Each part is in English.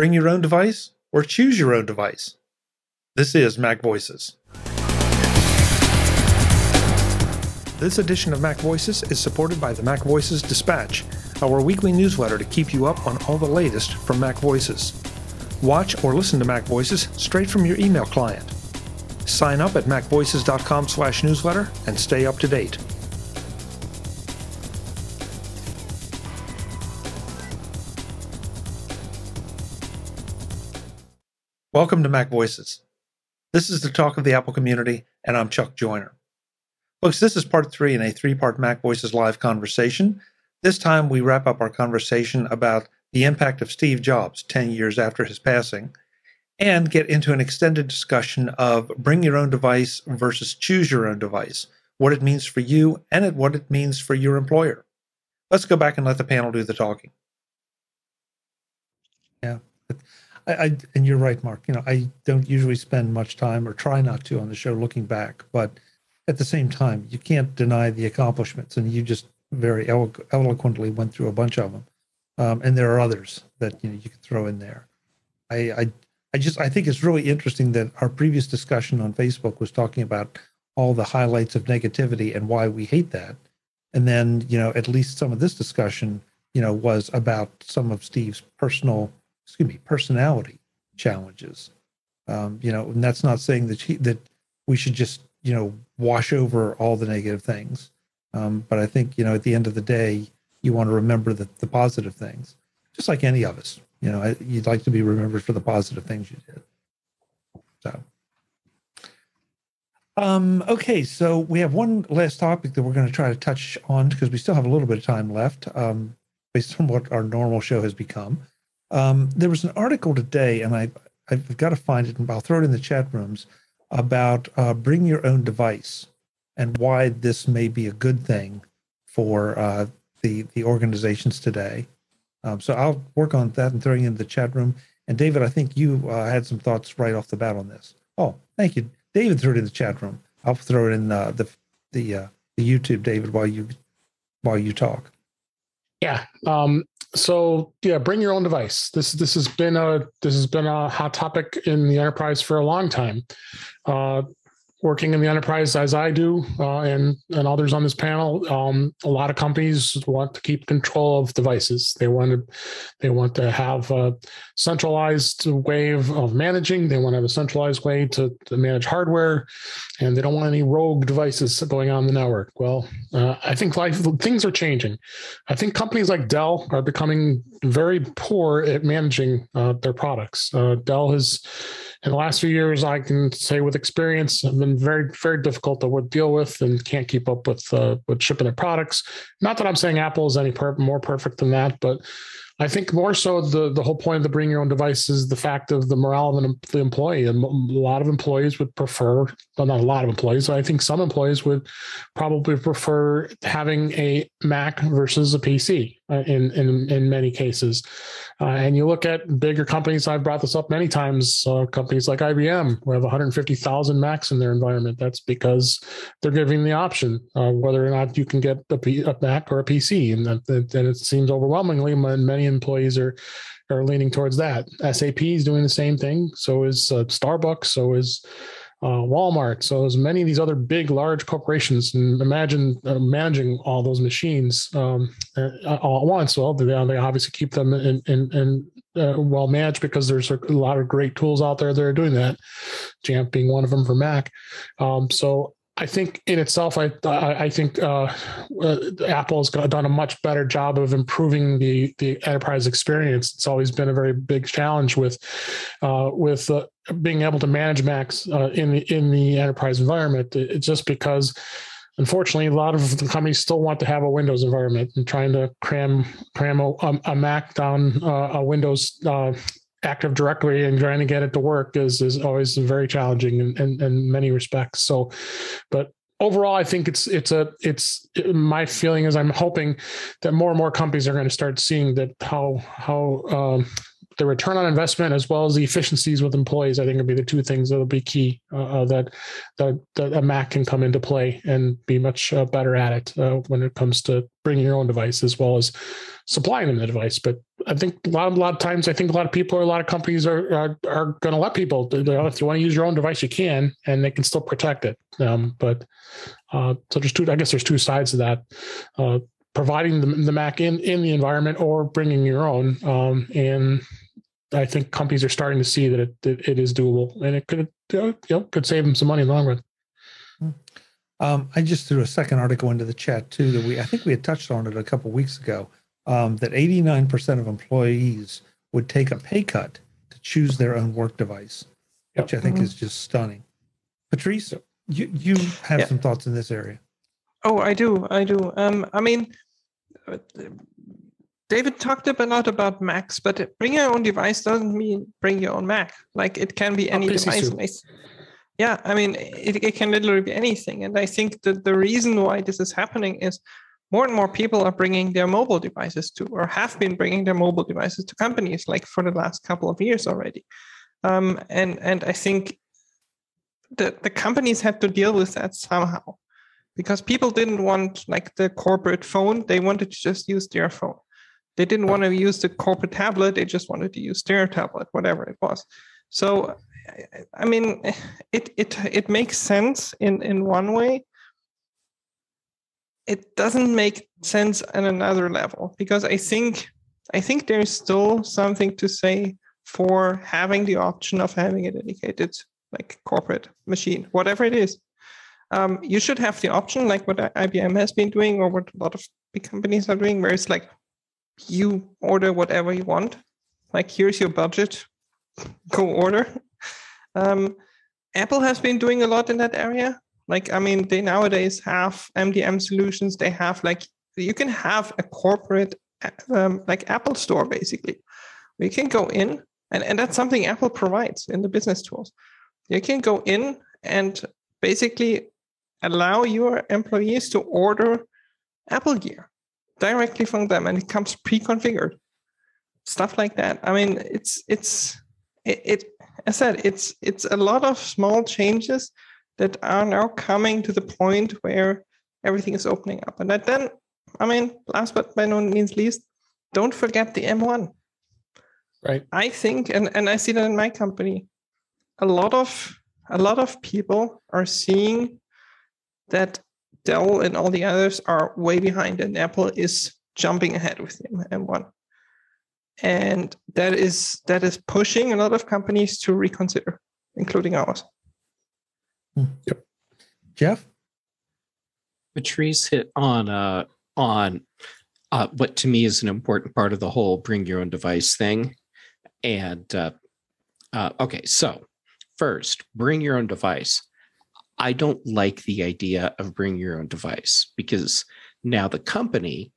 Bring your own device or choose your own device. This is Mac Voices. This edition of Mac Voices is supported by the Mac Voices Dispatch, our weekly newsletter to keep you up on all the latest from Mac Voices. Watch or listen to Mac Voices straight from your email client. Sign up at macvoices.com/newsletter and stay up to date. Welcome to Mac Voices. This is the talk of the Apple community, and I'm Chuck Joiner. Folks, this is part three in a three part Mac Voices live conversation. This time we wrap up our conversation about the impact of Steve Jobs 10 years after his passing and get into an extended discussion of bring your own device versus choose your own device, what it means for you and what it means for your employer. Let's go back and let the panel do the talking. Yeah. I, I, and you're right, Mark. You know, I don't usually spend much time or try not to on the show looking back, but at the same time, you can't deny the accomplishments, and you just very elo- eloquently went through a bunch of them. Um, and there are others that you know you can throw in there. I, I I just I think it's really interesting that our previous discussion on Facebook was talking about all the highlights of negativity and why we hate that, and then you know at least some of this discussion you know was about some of Steve's personal excuse me, personality challenges. Um, you know, and that's not saying that he, that we should just you know wash over all the negative things. Um, but I think you know at the end of the day, you want to remember the, the positive things, just like any of us. You know, you'd like to be remembered for the positive things you did. So. Um, okay, so we have one last topic that we're going to try to touch on because we still have a little bit of time left, um, based on what our normal show has become. Um, there was an article today, and I I've got to find it, and I'll throw it in the chat rooms about uh, bring your own device and why this may be a good thing for uh, the the organizations today. Um, so I'll work on that and throwing it in the chat room. And David, I think you uh, had some thoughts right off the bat on this. Oh, thank you, David. Threw it in the chat room. I'll throw it in uh, the the uh, the YouTube, David, while you while you talk. Yeah. Um, so yeah, bring your own device. This this has been a this has been a hot topic in the enterprise for a long time. Uh, working in the enterprise as I do, uh, and and others on this panel, um, a lot of companies want to keep control of devices. They want to they want to have a centralized way of, managing. They want to have a centralized way to, to manage hardware, and they don't want any rogue devices going on the network. Well, uh, I think life things are changing. I think companies like Dell are becoming very poor at managing uh, their products. Uh, Dell has in the last few years, I can say with experience, have been very, very difficult to deal with and can't keep up with uh, with shipping their products. Not that I'm saying Apple is any per- more perfect than that, but I think more so the the whole point of the bring your own device is the fact of the morale of the employee. And a lot of employees would prefer, well, not a lot of employees, but I think some employees would probably prefer having a Mac versus a PC in in in many cases. Uh, and you look at bigger companies. I've brought this up many times. Uh, companies like IBM, who have 150,000 Macs in their environment. That's because they're giving the option uh, whether or not you can get a, P, a Mac or a PC, and that it seems overwhelmingly many employees are are leaning towards that. SAP is doing the same thing. So is uh, Starbucks. So is uh, Walmart. So as many of these other big, large corporations, and imagine uh, managing all those machines um, uh, all at once. Well, they, they obviously keep them in, in, in uh, well managed because there's a lot of great tools out there that are doing that. Jamf being one of them for Mac. Um, so I think in itself, I I, think uh, uh, Apple has done a much better job of improving the the enterprise experience. It's always been a very big challenge with uh, with uh, being able to manage Macs uh, in the in the enterprise environment. It's just because. Unfortunately, a lot of the companies still want to have a Windows environment and trying to cram cram a, a Mac down uh, a Windows Active Directory and trying to get it to work is is always very challenging in, in, in many respects. So, but overall, I think it's it's a it's my feeling is I'm hoping that more and more companies are going to start seeing that how how um, the return on investment as well as the efficiencies with employees, I think would be the two things that will be key uh, uh, that, that, that a Mac can come into play and be much uh, better at it uh, when it comes to bringing your own device as well as supplying them the device. But I think a lot, a lot of times, I think a lot of people or a lot of companies are are, are going to let people. If you want to use your own device, you can, and they can still protect it. Um, but uh, so there's two. I guess there's two sides to that: uh, providing the, the, Mac in in the environment or bringing your own. Um, and I think companies are starting to see that it, it, it is doable, and it could you know, could save them some money in the long run. Um, I just threw a second article into the chat too that we I think we had touched on it a couple weeks ago um, that 89% of employees would take a pay cut to choose their own work device, yep. which I think mm-hmm. is just stunning. Patrice, you you have some thoughts in this area. Oh, I do, I do. Um, I mean, David talked a lot about Macs, but bring your own device doesn't mean bring your own Mac. Like it can be any oh, device. Yeah i mean it, it can literally be anything. And i think that the reason why this is happening is more and more people are bringing their mobile devices to or have been bringing their mobile devices to companies like for the last couple of years already. Um, and and i think the, the companies had to deal with that somehow. Because people didn't want like the corporate phone they wanted to just use their phone they didn't want to use the corporate tablet they just wanted to use their tablet whatever it was so I mean, it it it makes sense in in one way. It doesn't make sense on another level because I think I think there's still something to say for having the option of having a dedicated like corporate machine, whatever it is. Um, you should have the option, like what IBM has been doing, or what a lot of big companies are doing, where it's like you order whatever you want. Like here's your budget, go order um, Apple has been doing a lot in that area. Like, I mean, they nowadays have MDM solutions. They have like you can have a corporate um, like Apple Store basically. You can go in, and, and that's something Apple provides in the business tools. You can go in and basically allow your employees to order Apple gear directly from them, and it comes pre-configured. Stuff like that. I mean, it's it's it, it I said it's it's a lot of small changes that are now coming to the point where everything is opening up. And that then, I mean, last but by no means least, don't forget the M1. Right. I think, and, and I see that in my company, a lot of a lot of people are seeing that Dell and all the others are way behind, and Apple is jumping ahead with the M1 and that is that is pushing a lot of companies to reconsider including ours. Hmm. yep. jeff? Patrice hit on uh on uh, what to me is an important part of the whole bring your own device thing. And uh, uh, okay so first bring your own device i don't like the idea of bring your own device because now the company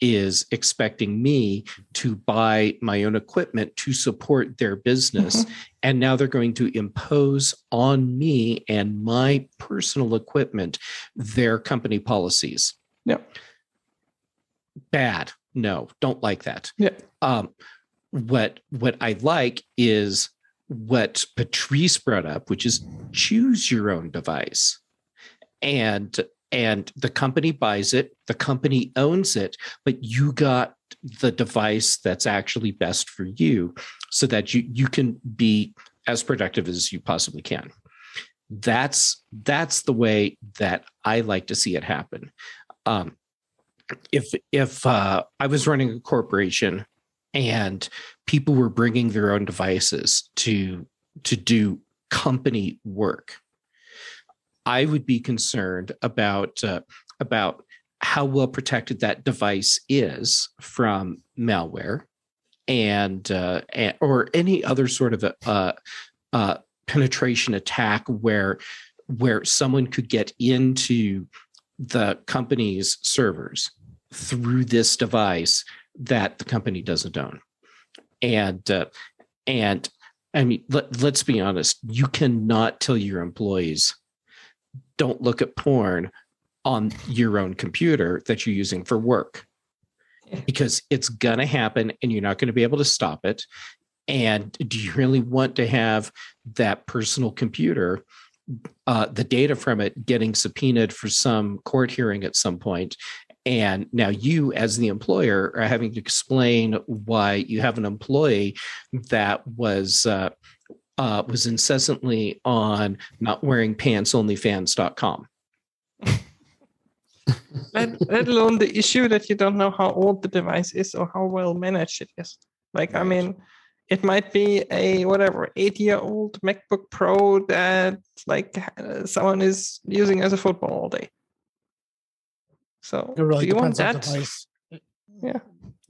is expecting me to buy my own equipment to support their business. Mm-hmm. And now they're going to impose on me and my personal equipment their company policies. Yeah. Bad. No, don't like that. Yeah. Um, what what I like is what Patrice brought up, which is choose your own device. And and the company buys it, the company owns it, but you got the device that's actually best for you so that you you can be as productive as you possibly can. That's that's the way that I like to see it happen. Um, if if uh, I was running a corporation and people were bringing their own devices to to do company work. I would be concerned about uh, about how well protected that device is from malware and, uh, and or any other sort of a, uh, penetration attack where where someone could get into the company's servers through this device that the company doesn't own. And uh, and i mean let, let's be honest you cannot tell your employees don't look at porn on your own computer that you're using for work. Because it's going to happen and you're not going to be able to stop it. And do you really want to have that personal computer, uh, the data from it getting subpoenaed for some court hearing at some point, and now you as the employer are having to explain why you have an employee that was uh, uh, was incessantly on not wearing pants onlyfans.com let, let alone the issue that you don't know how old the device is or how well managed it is. Like, I mean, it might be a whatever eight year old MacBook Pro that like someone is using as a football all day. So, It really do you want depends on that? device. Yeah.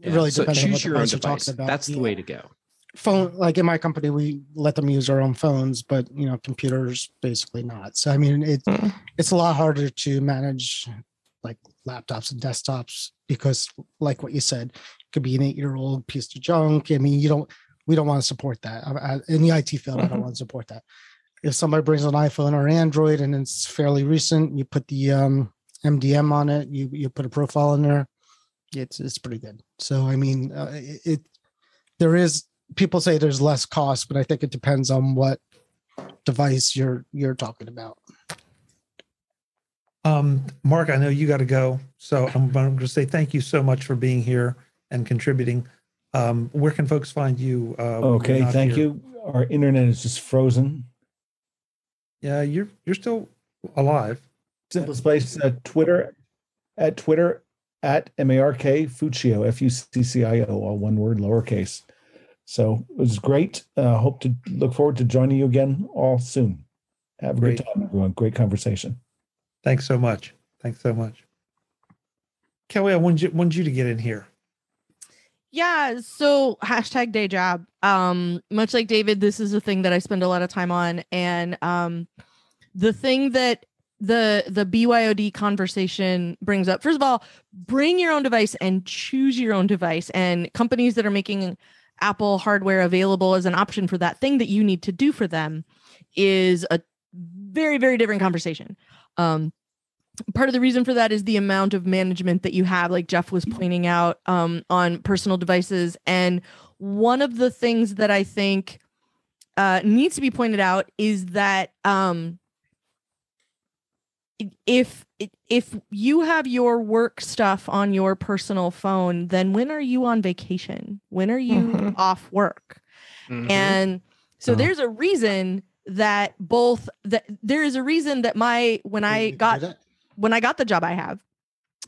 It really so depends on what choose your own device you're device talking about. that's the Yeah. way to go phone like in my company we let them use their own phones but you know computers basically not so i mean it Mm. it's a lot harder to manage like laptops and desktops because like what you said it could be an eight year old piece of junk i mean you don't we don't want to support that I, I, in the it field i don't Mhm. want to support that if somebody brings an iphone or android and it's fairly recent you put the um mdm on it you you put a profile in there it's it's pretty good so i mean uh, it, it there is people say there's less cost, but I think it depends on what device you're you're talking about. Um, Mark, I know you got to go, so I'm, I'm going to say thank you so much for being here and contributing. Um, where can folks find you? Uh, Okay, thank here? you. Our internet is just frozen. Yeah, you're you're still alive. Simplest place, uh, Twitter, at Twitter, at M-A-R-K, Fuccio, F-U-C-C-I-O, all one word, lowercase. So it was great. Uh, hope to look forward to joining you again all soon. Have a Great. good time, everyone. Great conversation. Thanks so much. Thanks so much. Kelly, I wanted you, wanted you to get in here. Yeah. So hashtag day job. Um, much like David, this is a thing that I spend a lot of time on. And um the thing that the the BYOD conversation brings up, first of all, bring your own device and choose your own device. And companies that are making Apple hardware available as an option for that thing that you need to do for them is a very, very different conversation. Um part of the reason for that is the amount of management that you have like jeff was pointing out um, on personal devices and one of the things that i think uh, needs to be pointed out is that um, if if you have your work stuff on your personal phone then when are you on vacation when are you Mhm. off work and so Oh. there's a reason that both that there is a reason that my when i got when I got the job I have,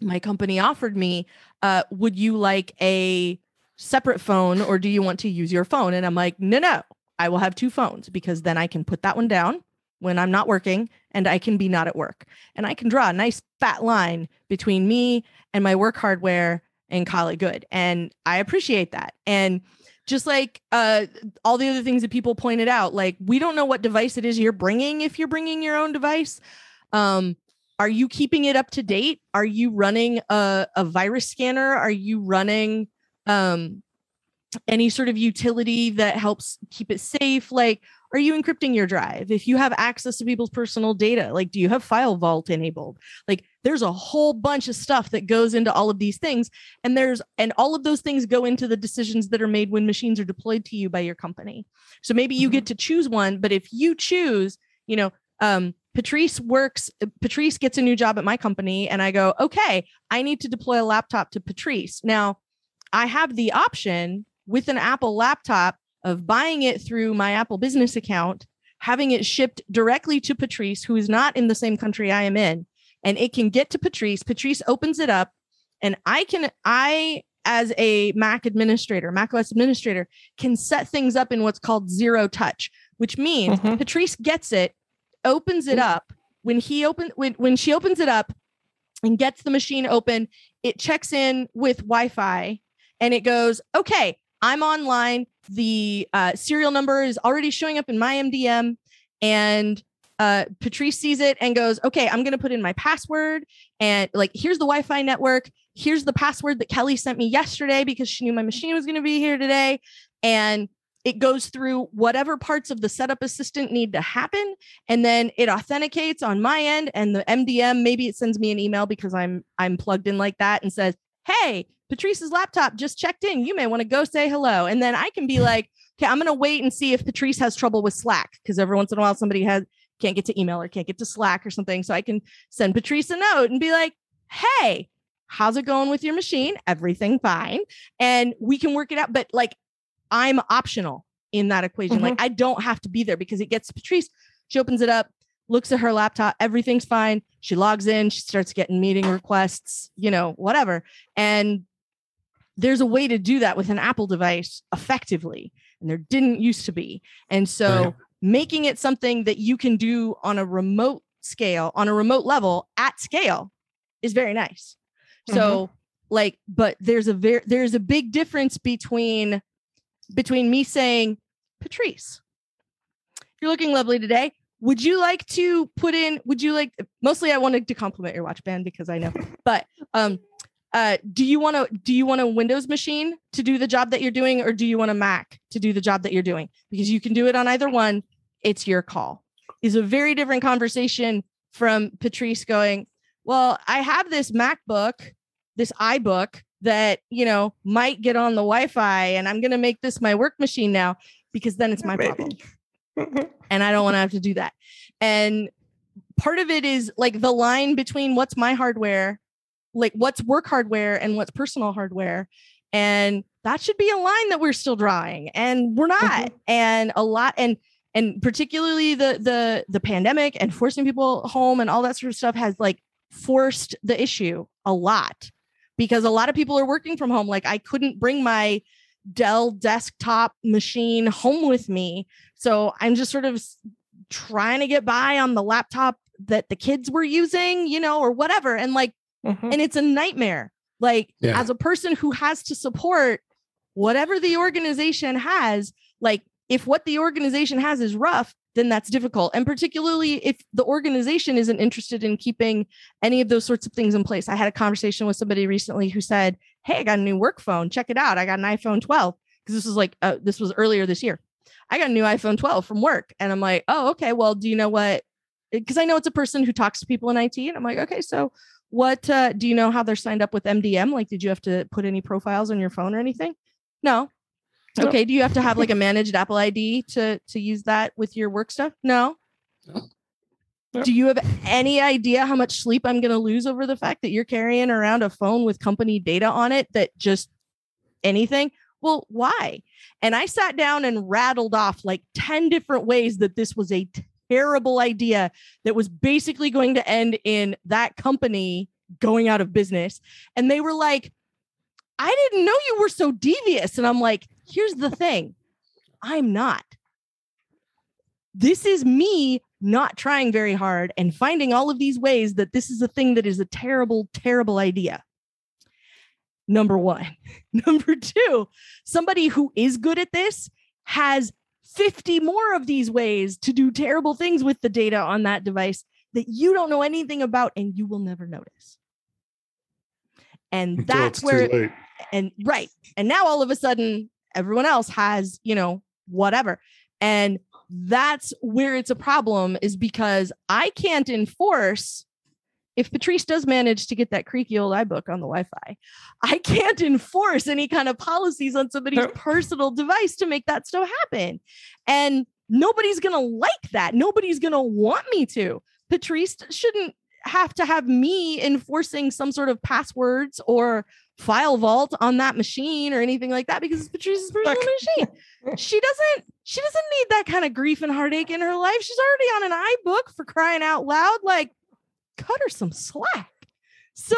my company offered me, uh, would you like a separate phone or do you want to use your phone? And I'm like, no, no, I will have two phones because then I can put that one down when I'm not working and I can be not at work. And I can draw a nice fat line between me and my work hardware and call it good. And I appreciate that. And just like uh, all the other things that people pointed out, like we don't know what device it is you're bringing if you're bringing your own device. Um, are you keeping it up to date are you running a, a virus scanner are you running um any sort of utility that helps keep it safe like are you encrypting your drive? If you have access to people's personal data like do you have file vault enabled? Like there's a whole bunch of stuff that goes into all of these things and there's and all of those things go into the decisions that are made when machines are deployed to you by your company. So maybe you get to choose one but if you choose you know um Patrice works, Patrice gets a new job at my company, and I go, okay, I need to deploy a laptop to Patrice. Now, I have the option with an Apple laptop of buying it through my Apple business account, having it shipped directly to Patrice, who is not in the same country I am in, and it can get to Patrice. Patrice opens it up, and I can, I, as a Mac administrator, Mac OS administrator, can set things up in what's called zero touch, which means Mhm. Patrice gets it opens it up when he open when when she opens it up and gets the machine open it checks in with wi-fi and it goes okay i'm online the uh, serial number is already showing up in my mdm and uh, patrice sees it and goes okay i'm going to put in my password and like here's the wi-fi network here's the password that kelly sent me yesterday because she knew my machine was going to be here today and it goes through whatever parts of the setup assistant need to happen and then it authenticates on my end and the mdm maybe it sends me an email because i'm i'm plugged in like that and says hey patrice's laptop just checked in you may want to go say hello and then i can be like okay i'm going to wait and see if patrice has trouble with slack because every once in a while somebody has can't get to email or can't get to slack or something so i can send patrice a note and be like hey how's it going with your machine? Everything fine. And we can work it out. But like, I'm optional in that equation. Like, mm-hmm. I don't have to be there because it gets to Patrice. She opens it up, looks at her laptop, everything's fine. She logs in, she starts getting meeting requests, you know, whatever. And there's a way to do that with an Apple device effectively. And there didn't used to be. And so Right. making it something that you can do on a remote scale, on a remote level at scale is very nice. So mm-hmm. like, but there's a very there's a big difference between between me saying, Patrice, you're looking lovely today. Would you like to put in, would you like mostly I wanted to compliment your watch band because I know, but um uh do you want to do you want a Windows machine to do the job that you're doing or do you want a Mac to do the job that you're doing? Because you can do it on either one. It's your call. Is a very different conversation from Patrice going, Well, I have this MacBook, this iBook that, you know, might get on the Wi-Fi and I'm gonna make this my work machine now because then it's my problem Mm-hmm. and I don't want to have to do that. And part of it is like the line between what's my hardware, like what's work hardware and what's personal hardware. And that should be a line that we're still drawing and we're mm-hmm. not. And a lot and and particularly the the the pandemic and forcing people home and all that sort of stuff has like forced the issue a lot because a lot of people are working from home like I couldn't bring my Dell desktop machine home with me so I'm just sort of trying to get by on the laptop that the kids were using, you know, or whatever. And like, Mhm. and it's a nightmare. Like, Yeah. as a person who has to support whatever the organization has, like, if what the organization has is rough, then that's difficult. And particularly if the organization isn't interested in keeping any of those sorts of things in place. I had a conversation with somebody recently who said, Hey, I got a new work phone. Check it out. I got an iPhone 12 because this was like, uh, this was earlier this year. I got a new iPhone 12 from work. And I'm like, oh, okay. Well, do you know what? Because I know it's a person who talks to people in IT. And I'm like, okay, so what uh, do you know how they're signed up with MDM? Like, did you have to put any profiles on your phone or anything? No. No. Okay. Do you have to have like a managed Apple ID to to use that with your work stuff? No. No. No. Do you have any idea how much sleep I'm going to lose over the fact that you're carrying around a phone with company data on it that just anything? Well, why? And I sat down and rattled off like 10 different ways that this was a terrible idea that was basically going to end in that company going out of business. And they were like, I didn't know you were so devious. And I'm like, here's the thing I'm not. This is me not trying very hard and finding all of these ways that this is a thing that is a terrible, terrible idea. Number one. Number two, somebody who is good at this has 50 more of these ways to do terrible things with the data on that device that you don't know anything about and you will never notice. And that's where and right and now all of a sudden everyone else has you know whatever and that's where it's a problem is because i can't enforce if patrice does manage to get that creaky old ibook on the wi-fi i can't enforce any kind of policies on somebody's personal device to make that stuff happen and nobody's gonna like that nobody's gonna want me to patrice shouldn't have to have me enforcing some sort of passwords or file vault on that machine or anything like that because it's Patrice's personal machine. She doesn't she doesn't need that kind of grief and heartache in her life. She's already on an iBook for crying out loud. Like, cut her some slack. So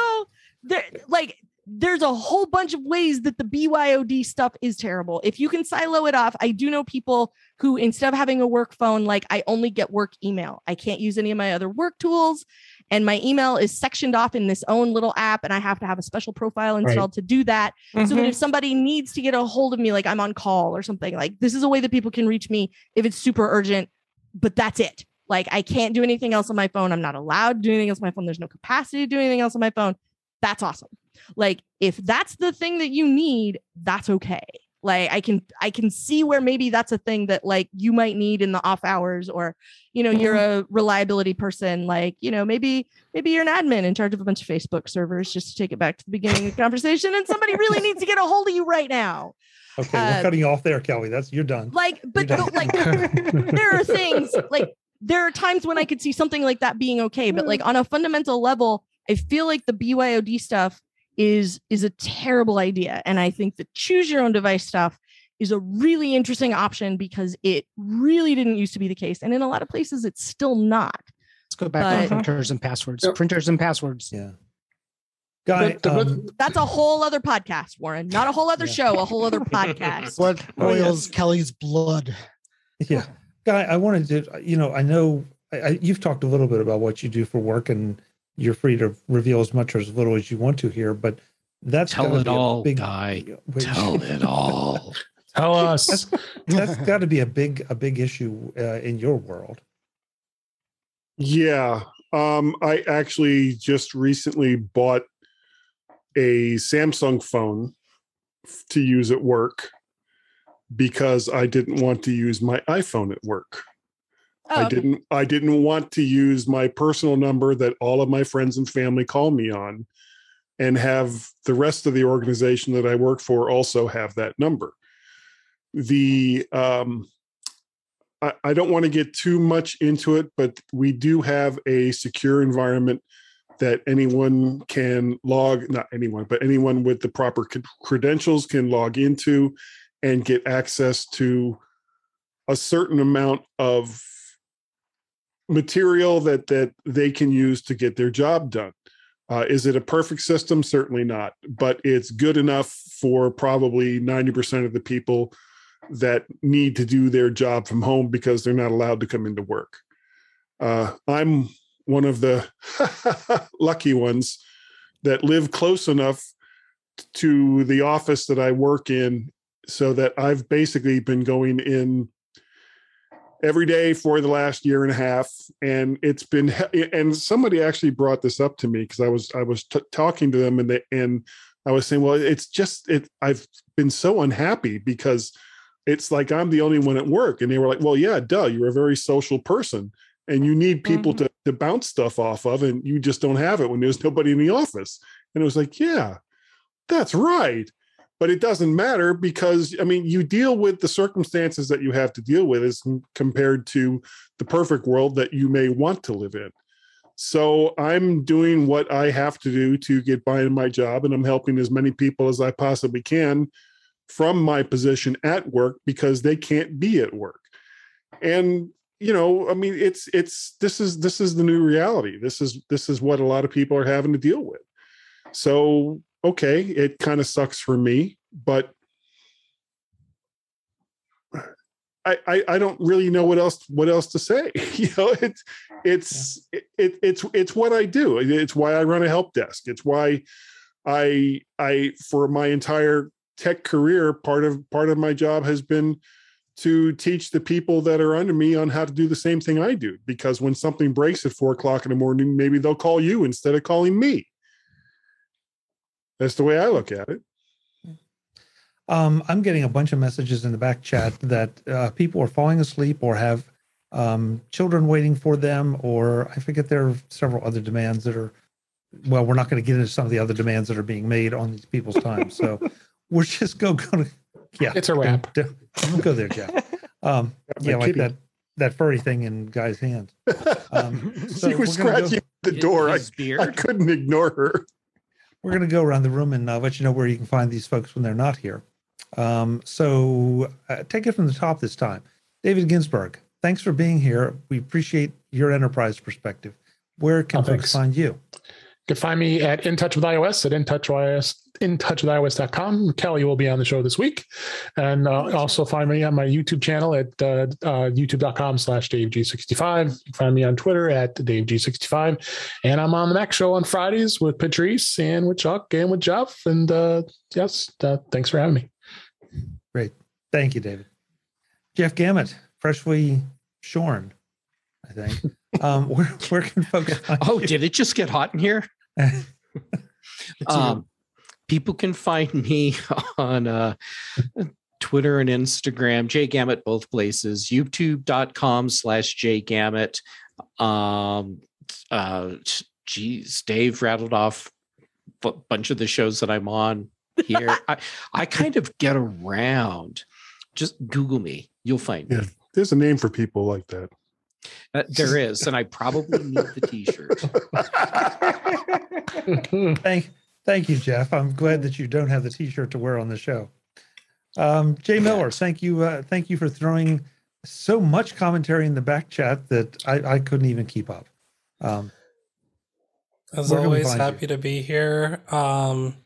there like there's a whole bunch of ways that the BYOD stuff is terrible. If you can silo it off, I do know people who instead of having a work phone, like I only get work email. I can't use any of my other work tools. And my email is sectioned off in this own little app, and I have to have a special profile installed to do that. So that if mm-hmm. somebody needs to get a hold of me, like I'm on call or something, like this is a way that people can reach me if it's super urgent, but that's it. Like I can't do anything else on my phone. I'm not allowed to do anything else on my phone. There's no capacity to do anything else on my phone. That's awesome. Like if that's the thing that you need, that's okay. Like I can I can see where maybe that's a thing that like you might need in the off hours or you know you're a reliability person like you know maybe maybe you're an admin in charge of a bunch of Facebook servers just to take it back to the beginning of the conversation and somebody really needs to get a hold of you right now. Okay, Uh, we're cutting you off there, Kelly. That's you're done. Like but done. but, like there are things like there are times when I could see something like that being okay, but like on a fundamental level, I feel like the BYOD stuff is is a terrible idea. And I think the choose your own device stuff is a really interesting option because it really didn't used to be the case. And in a lot of places, it's still not. Let's go back But- to printers and passwords. Yep. Printers and passwords. Yeah. Guy, But- but- um, That's a whole other podcast, Warren. Not a whole other Yeah. show, a whole other podcast. What Oh, oils yes. Kelly's blood? yeah. Guy, I wanted to, you know, I know I, I, you've talked a little bit about what you do for work and you're free to reveal as much or as little as you want to here, but that's Tell it all, big- guy. Wait, Tell it all. Tell us. That's, that's got to be a big, a big issue uh, in your world. Yeah. Um, I actually just recently bought a Samsung phone to use at work because I didn't want to use my iPhone at work. Oh, I okay. didn't I didn't want to use my personal number that all of my friends and family call me on and have the rest of the organization that I work for also have that number. The um I, I don't want to get too much into it, but we do have a secure environment that anyone can log, not anyone, but anyone with the proper credentials can log into and get access to a certain amount of material that that they can use to get their job done. Uh, is it a perfect system? Certainly not, but it's good enough for probably 90% of the people that need to do their job from home because they're not allowed to come into work. Uh, I'm one of the lucky ones that live close enough to the office that I work in so that I've basically been going in every day for the last year and a half and it's been and somebody actually brought this up to me because i was i was t- talking to them and they and i was saying well it's just it i've been so unhappy because it's like i'm the only one at work and they were like well yeah duh you're a very social person and you need people Mhm. to, to bounce stuff off of and you just don't have it when there's nobody in the office and it was like yeah that's right but it doesn't matter because i mean you deal with the circumstances that you have to deal with as compared to the perfect world that you may want to live in. So i'm doing what i have to do to get by in my job and i'm helping as many people as i possibly can from my position at work because they can't be at work. And you know i mean it's it's this is this is the new reality. This is this is what a lot of people are having to deal with. So okay it kind of sucks for me but I, I I don't really know what else what else to say. you know, it's it's it, it it's it's what I do. It's why I run a help desk. It's why I I for my entire tech career, part of part of my job has been to teach the people that are under me on how to do the same thing I do. Because when something breaks at four o'clock in the morning, maybe they'll call you instead of calling me. That's the way I look at it. Um, I'm getting a bunch of messages in the back chat that uh, people are falling asleep or have um, children waiting for them, or I forget there are several other demands that are. Well, we're not going to get into some of the other demands that are being made on these people's time, so we're just go going to. Yeah, It's a wrap. Don't, don't go there, Jeff. Um, yeah, like kitty. that that furry thing in guy's hand. Um, so she was we're go- scratching the door. I, I couldn't ignore her. We're going to go around the room and uh, let you know where you can find these folks when they're not here. Um, so uh, take it from the top this time. David Ginsburg, thanks for being here. We appreciate your enterprise perspective. Where can Oh, folks find you? You can find me at In Touch with iOS at InTouchWIS, InTouchWithIOS.com. Kelly will be on the show this week. And uh, also find me on my YouTube channel at uh, uh, youtube.com slash DaveG65. You can find me on Twitter at DaveG65. And I'm on the Mac Show on Fridays with Patrice and with Chuck and with Jeff. And uh, yes, uh, thanks for having me. Great. Thank you, David. Jeff Gamet, freshly shorn, I think. Um, where, where can folks find Oh, you? did it just get hot in here? Um, people can find me on uh, Twitter and Instagram, Jay jgamet both places, youtube.com slash jgamet. Um, uh, geez, Dave rattled off a bunch of the shows that I'm on here. I, I kind of get around. Just Google me. You'll find me. There's a name for people like that. Uh, there is, and I probably need the t-shirt. Thank, Thank you, Jeff. I'm glad that you don't have the T-shirt to wear on the show. Um, Jay Miller, thank you. Uh, thank you for throwing so much commentary in the back chat that I, I couldn't even keep up. Um, As Where can we always, happy to be here. Um,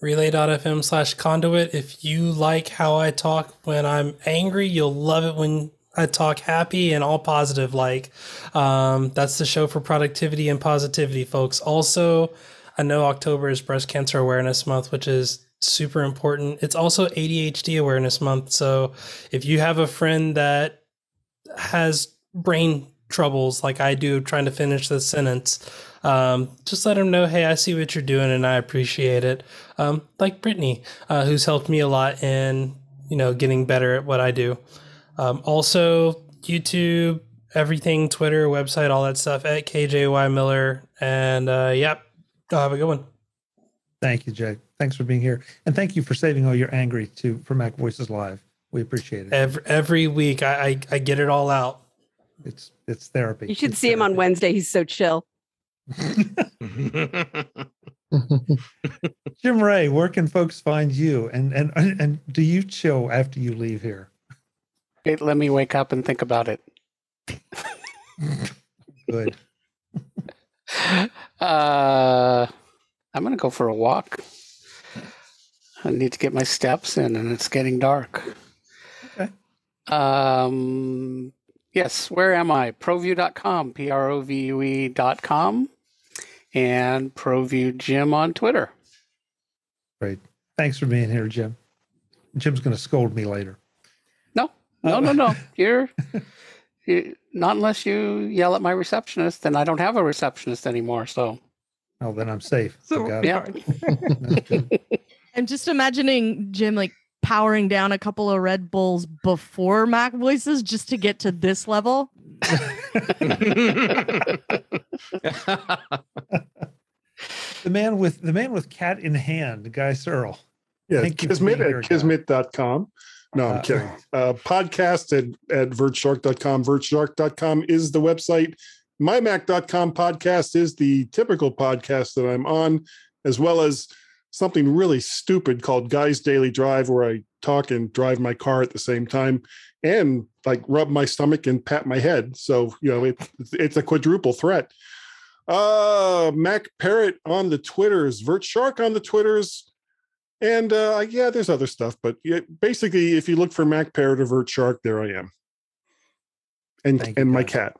relay.fm slash conduit. If you like how I talk when I'm angry, you'll love it when I talk happy and all positive. Like, um, that's the show for productivity and positivity, folks. Also, I know October is Breast Cancer Awareness Month, which is super important. It's also ADHD Awareness Month. So if you have a friend that has brain troubles like I do trying to finish the sentence, um, just let them know, hey, I see what you're doing and I appreciate it. Um, like Brittany, uh, who's helped me a lot in, you know, getting better at what I do. Um, also, YouTube, everything, Twitter, website, all that stuff at KJY Miller. And uh, yep, have a good one. thank you, Jay. Thanks for being here, and thank you for saving all your angry to for Mac Voices Live. We appreciate it. Every, every week, I, I, I get it all out. It's it's therapy. You should It's see him on. Wednesday. He's so chill. Jim Rea, where can folks find you? And and and do you chill after you leave here? Wait, let me wake up and think about it. Good. Uh, I'm gonna go for a walk. I need to get my steps in, and it's getting dark. Okay. Um. Yes. Where am I? Provue.com. P R O V U E dot com. And Provue Jim on Twitter. Great. Thanks for being here, Jim. Jim's going to scold me later. No, no, Uh, no, no. You're, you not unless you yell at my receptionist, and I don't have a receptionist anymore. So Oh, then I'm safe. So Got. Yeah. I'm just imagining Jim like powering down a couple of Red Bulls before Mac Voices just to get to this level. the man with the man with cat in hand, Guy Serle. Yeah, Thank you Kismet being here, at Guy. kismet.com. No, I'm Uh, kidding. Uh, podcast at, at vertshark.com. Vertshark.com is the website. MyMac.com podcast is the typical podcast that I'm on, as well as something really stupid called Guy's Daily Drive, where I talk and drive my car at the same time and like rub my stomach and pat my head. So, you know, it, it's a quadruple threat. Uh, Mac Parrot on the Twitters, Vert Shark on the Twitters, and uh, yeah, there's other stuff, but yeah, basically, if you look for Mac Parrot or Vert Shark, there I am, and Thank you, and my guys. cat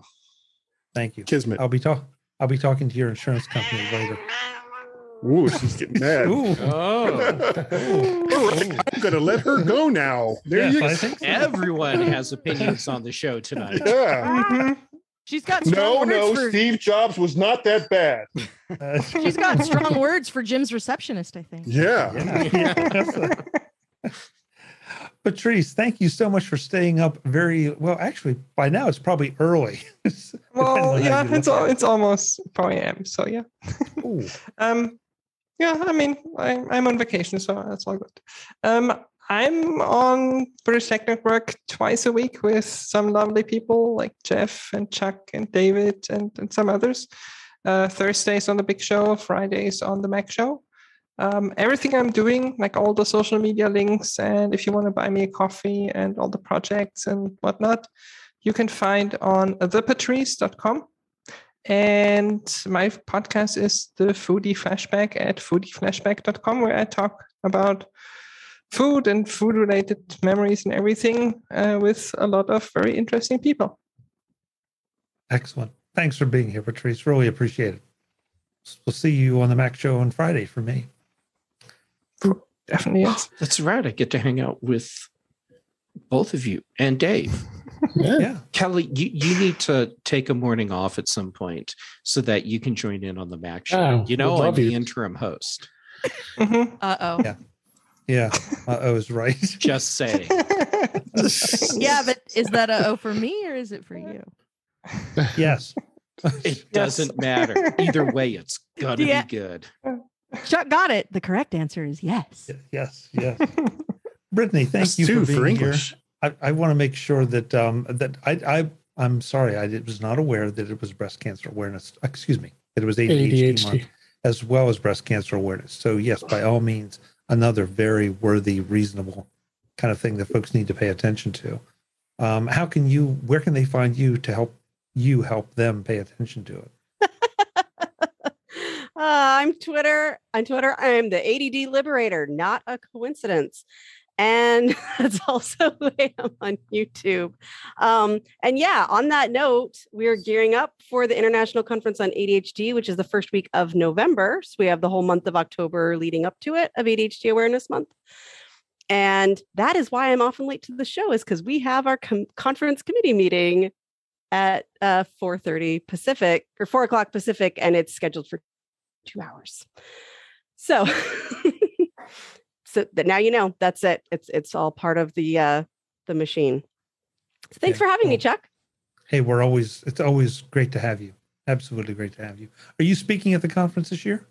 Thank you. Kismet. I'll be talk I'll be talking to your insurance company later. Ooh, she's getting mad. Ooh. oh, All right, I'm gonna let her go now. There Yes, you go. so. everyone has opinions on the show tonight. Yeah. Mhm. She's got strong No, words no, for Steve Jobs was not that bad. She's got strong words for Jim's receptionist, I think. Yeah. yeah. Patrice, thank you so much for staying up very well. Actually, by now it's probably early. Well, yeah, it's look al- at it. it's almost 4 a.m. So yeah. Um, yeah, I mean, I, I'm on vacation, so that's all good. Um, I'm on British Tech Network twice a week with some lovely people like Jeff and Chuck and David and, and some others. Uh, Thursdays on the Big Show, Fridays on the Mac Show. Um, everything I'm doing, like all the social media links, and if you want to buy me a coffee and all the projects and whatnot, you can find on thepatrice.com. And my podcast is the Foodie Flashback at foodieflashback.com, where I talk about food and food related memories and everything uh, with a lot of very interesting people. excellent. Thanks for being here, Patrice. Really appreciate it. We'll see you on the Mac Show on Friday for me. Definitely, yes. That's right. I get to hang out with both of you and Dave. Yeah. Kelly, you, you need to take a morning off at some point so that you can join in on the Mac show. Oh, you know, would I'm love the you. interim host. Mhm. Uh oh. Yeah. Yeah. I was right. Just saying. Yeah, but is that a O for me or is it for you? yes. It doesn't matter. Either way, it's gonna Yeah. be good. Chuck got it. The correct answer is yes. Yes. Yes. Brittany, thank That's you two for being for here. English. I, I want to make sure that um that I I I'm sorry I was not aware that it was breast cancer awareness. Excuse me, that it was ADHD, ADHD. month. as well as breast cancer awareness. So, yes, by all means, another very worthy, reasonable kind of thing that folks need to pay attention to. Um, how can you, where can they find you to help you help them pay attention to it? uh, I'm Twitter. On Twitter, I am the ADD Liberator, not a coincidence. And that's also on YouTube. Um, and yeah, on that note, we're gearing up for the International Conference on ADHD, which is the first week of November. So we have the whole month of October leading up to it of ADHD Awareness Month. And that is why I'm often late to the show, is because we have our com- conference committee meeting at uh, 4.30 Pacific or 4 o'clock Pacific, and it's scheduled for two hours. So so that now you know that's it. It's it's all part of the uh the machine. So thanks Okay, for having me. Chuck. Hey, we're always, it's always great to have you. Absolutely great to have you. Are you speaking at the conference this year?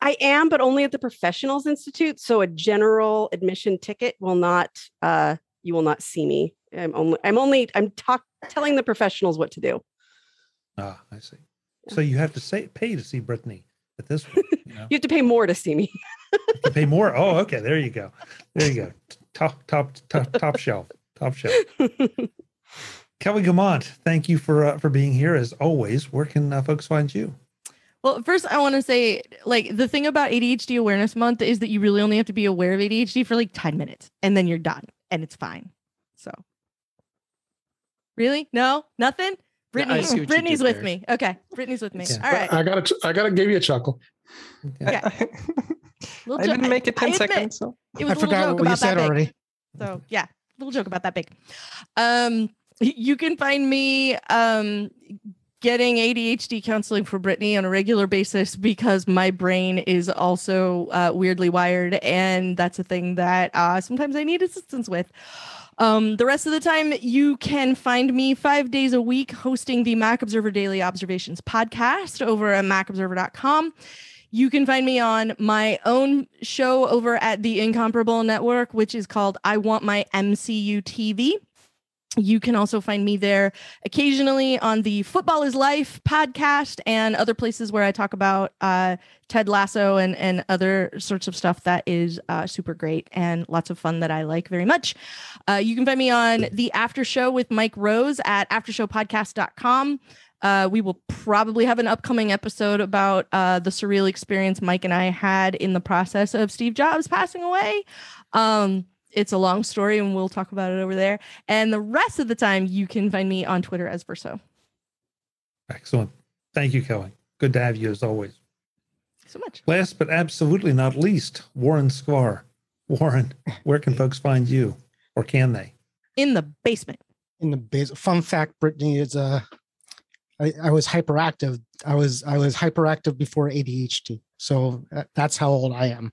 I am, but only at the Professionals Institute. So a general admission ticket will not uh you will not see me. I'm only I'm only I'm talk telling the professionals what to do. Ah, I see. So you have to say pay to see Brittany at this one. You know? You have to pay more to see me. You can pay more. Oh, okay. There you go. There you go. Top, top, top, top shelf. Top shelf. Kelly Guimont, thank you for uh, for being here as always. Where can uh, folks find you? Well, first, I want to say, like, the thing about ADHD Awareness Month is that you really only have to be aware of ADHD for like 10 minutes and then you're done and it's fine. So, really? No, nothing? Brittany, see what you Brittany's with there. me. Okay. Brittany's with me. Yeah. All right. I gotta, I gotta give you a chuckle. Yeah. I, I didn't make it 10 admit, seconds. So. It was I a little forgot joke what you about that said big. already. So yeah, little joke about that big. Um, you can find me um getting ADHD counseling for Brittany on a regular basis because my brain is also uh, weirdly wired, and that's a thing that uh, sometimes I need assistance with. Um, the rest of the time, you can find me five days a week hosting the Mac Observer Daily Observations podcast over at macobserver.com. You can find me on my own show over at the Incomparable Network, which is called I Want My MCU TV. You can also find me there occasionally on the Football is Life podcast and other places where I talk about uh, Ted Lasso and, and other sorts of stuff that is uh, super great and lots of fun that I like very much. Uh, you can find me on the After Show with Mike Rose at aftershowpodcast.com. Uh, we will probably have an upcoming episode about uh, the surreal experience Mike and I had in the process of Steve Jobs passing away. Um, it's a long story, and we'll talk about it over there. And the rest of the time, you can find me on Twitter as Verso. Excellent. Thank you, Kelly. Good to have you as always. So much. Last but absolutely not least, Warren Sklar. Warren, where can folks find you, or can they? In the basement. in the basement. Fun fact, Brittany is uh, I, I was hyperactive. I was I was hyperactive before ADHD. So uh, that's how old I am.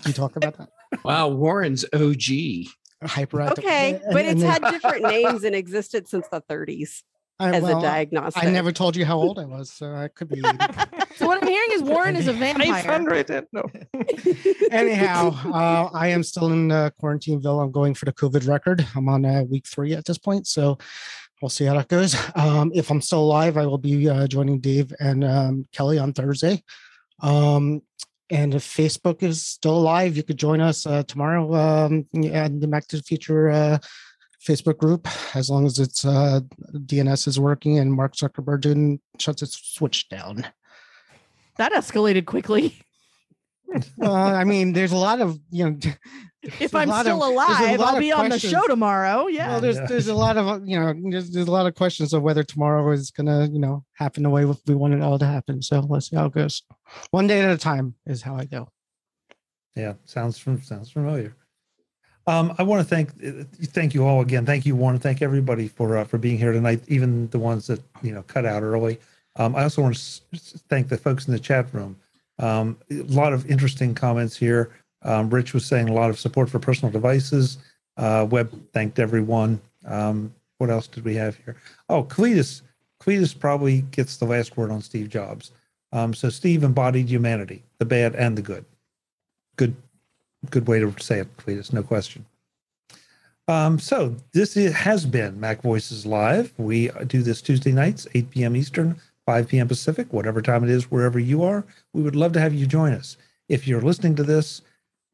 Can you talk about that? Wow, Warren's OG. Hyperactive. Okay, but it's then- had different names and existed since the 30s I, as well, a diagnostic. I never told you how old I was, so I could be. So what I'm hearing is Warren is a vampire. 500. No. Anyhow, uh, I am still in uh, Quarantineville. I'm going for the COVID record. I'm on uh, week three at this point, so we'll see how that goes. Um, if I'm still alive, I will be uh, joining Dave and um, Kelly on Thursday. Um, and if Facebook is still alive, you could join us uh, tomorrow um, at the Back to the Future uh, Facebook group, as long as it's uh, DNS is working and Mark Zuckerberg didn't shut its switch down. That escalated quickly. Well, I mean, there's a lot of you know. If there's a I'm still of- alive, I'll of be on the show tomorrow. Yeah. Well, there's Yeah. there's a lot of you know there's, there's a lot of questions of whether tomorrow is gonna you know happen the way we want it all to happen. So let's see how it goes. One day at a time is how I go. Yeah, sounds fam- sounds familiar. Um, I want to thank uh, thank you all again. Thank you, Warren. Thank everybody for uh, for being here tonight, even the ones that you know cut out early. Um, I also want to s- s- thank the folks in the chat room. Um, a lot of interesting comments here. Um, Rich was saying a lot of support for personal devices. Uh, Webb thanked everyone. Um, what else did we have here? Oh, Cletus. Cletus probably gets the last word on Steve Jobs. Um, so Steve embodied humanity, the bad and the good. Good good way to say it, Cletus, no question. Um, so this is, has been Mac Voices Live. We do this Tuesday nights, 8 p.m. Eastern, 5 p.m. Pacific, whatever time it is, wherever you are. We would love to have you join us. If you're listening to this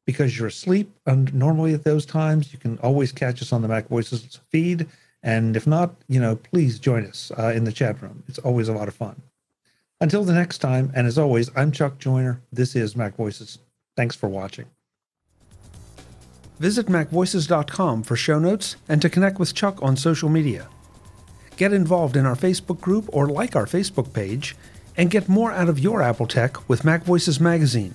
because you're asleep, and normally at those times, you can always catch us on the Mac Voices feed. And if not, you know, please join us uh, in the chat room. It's always a lot of fun. Until the next time, and as always, I'm Chuck Joiner. This is Mac Voices. Thanks for watching. Visit MacVoices.com for show notes and to connect with Chuck on social media. Get involved in our Facebook group or like our Facebook page, and get more out of your Apple tech with Mac Voices Magazine,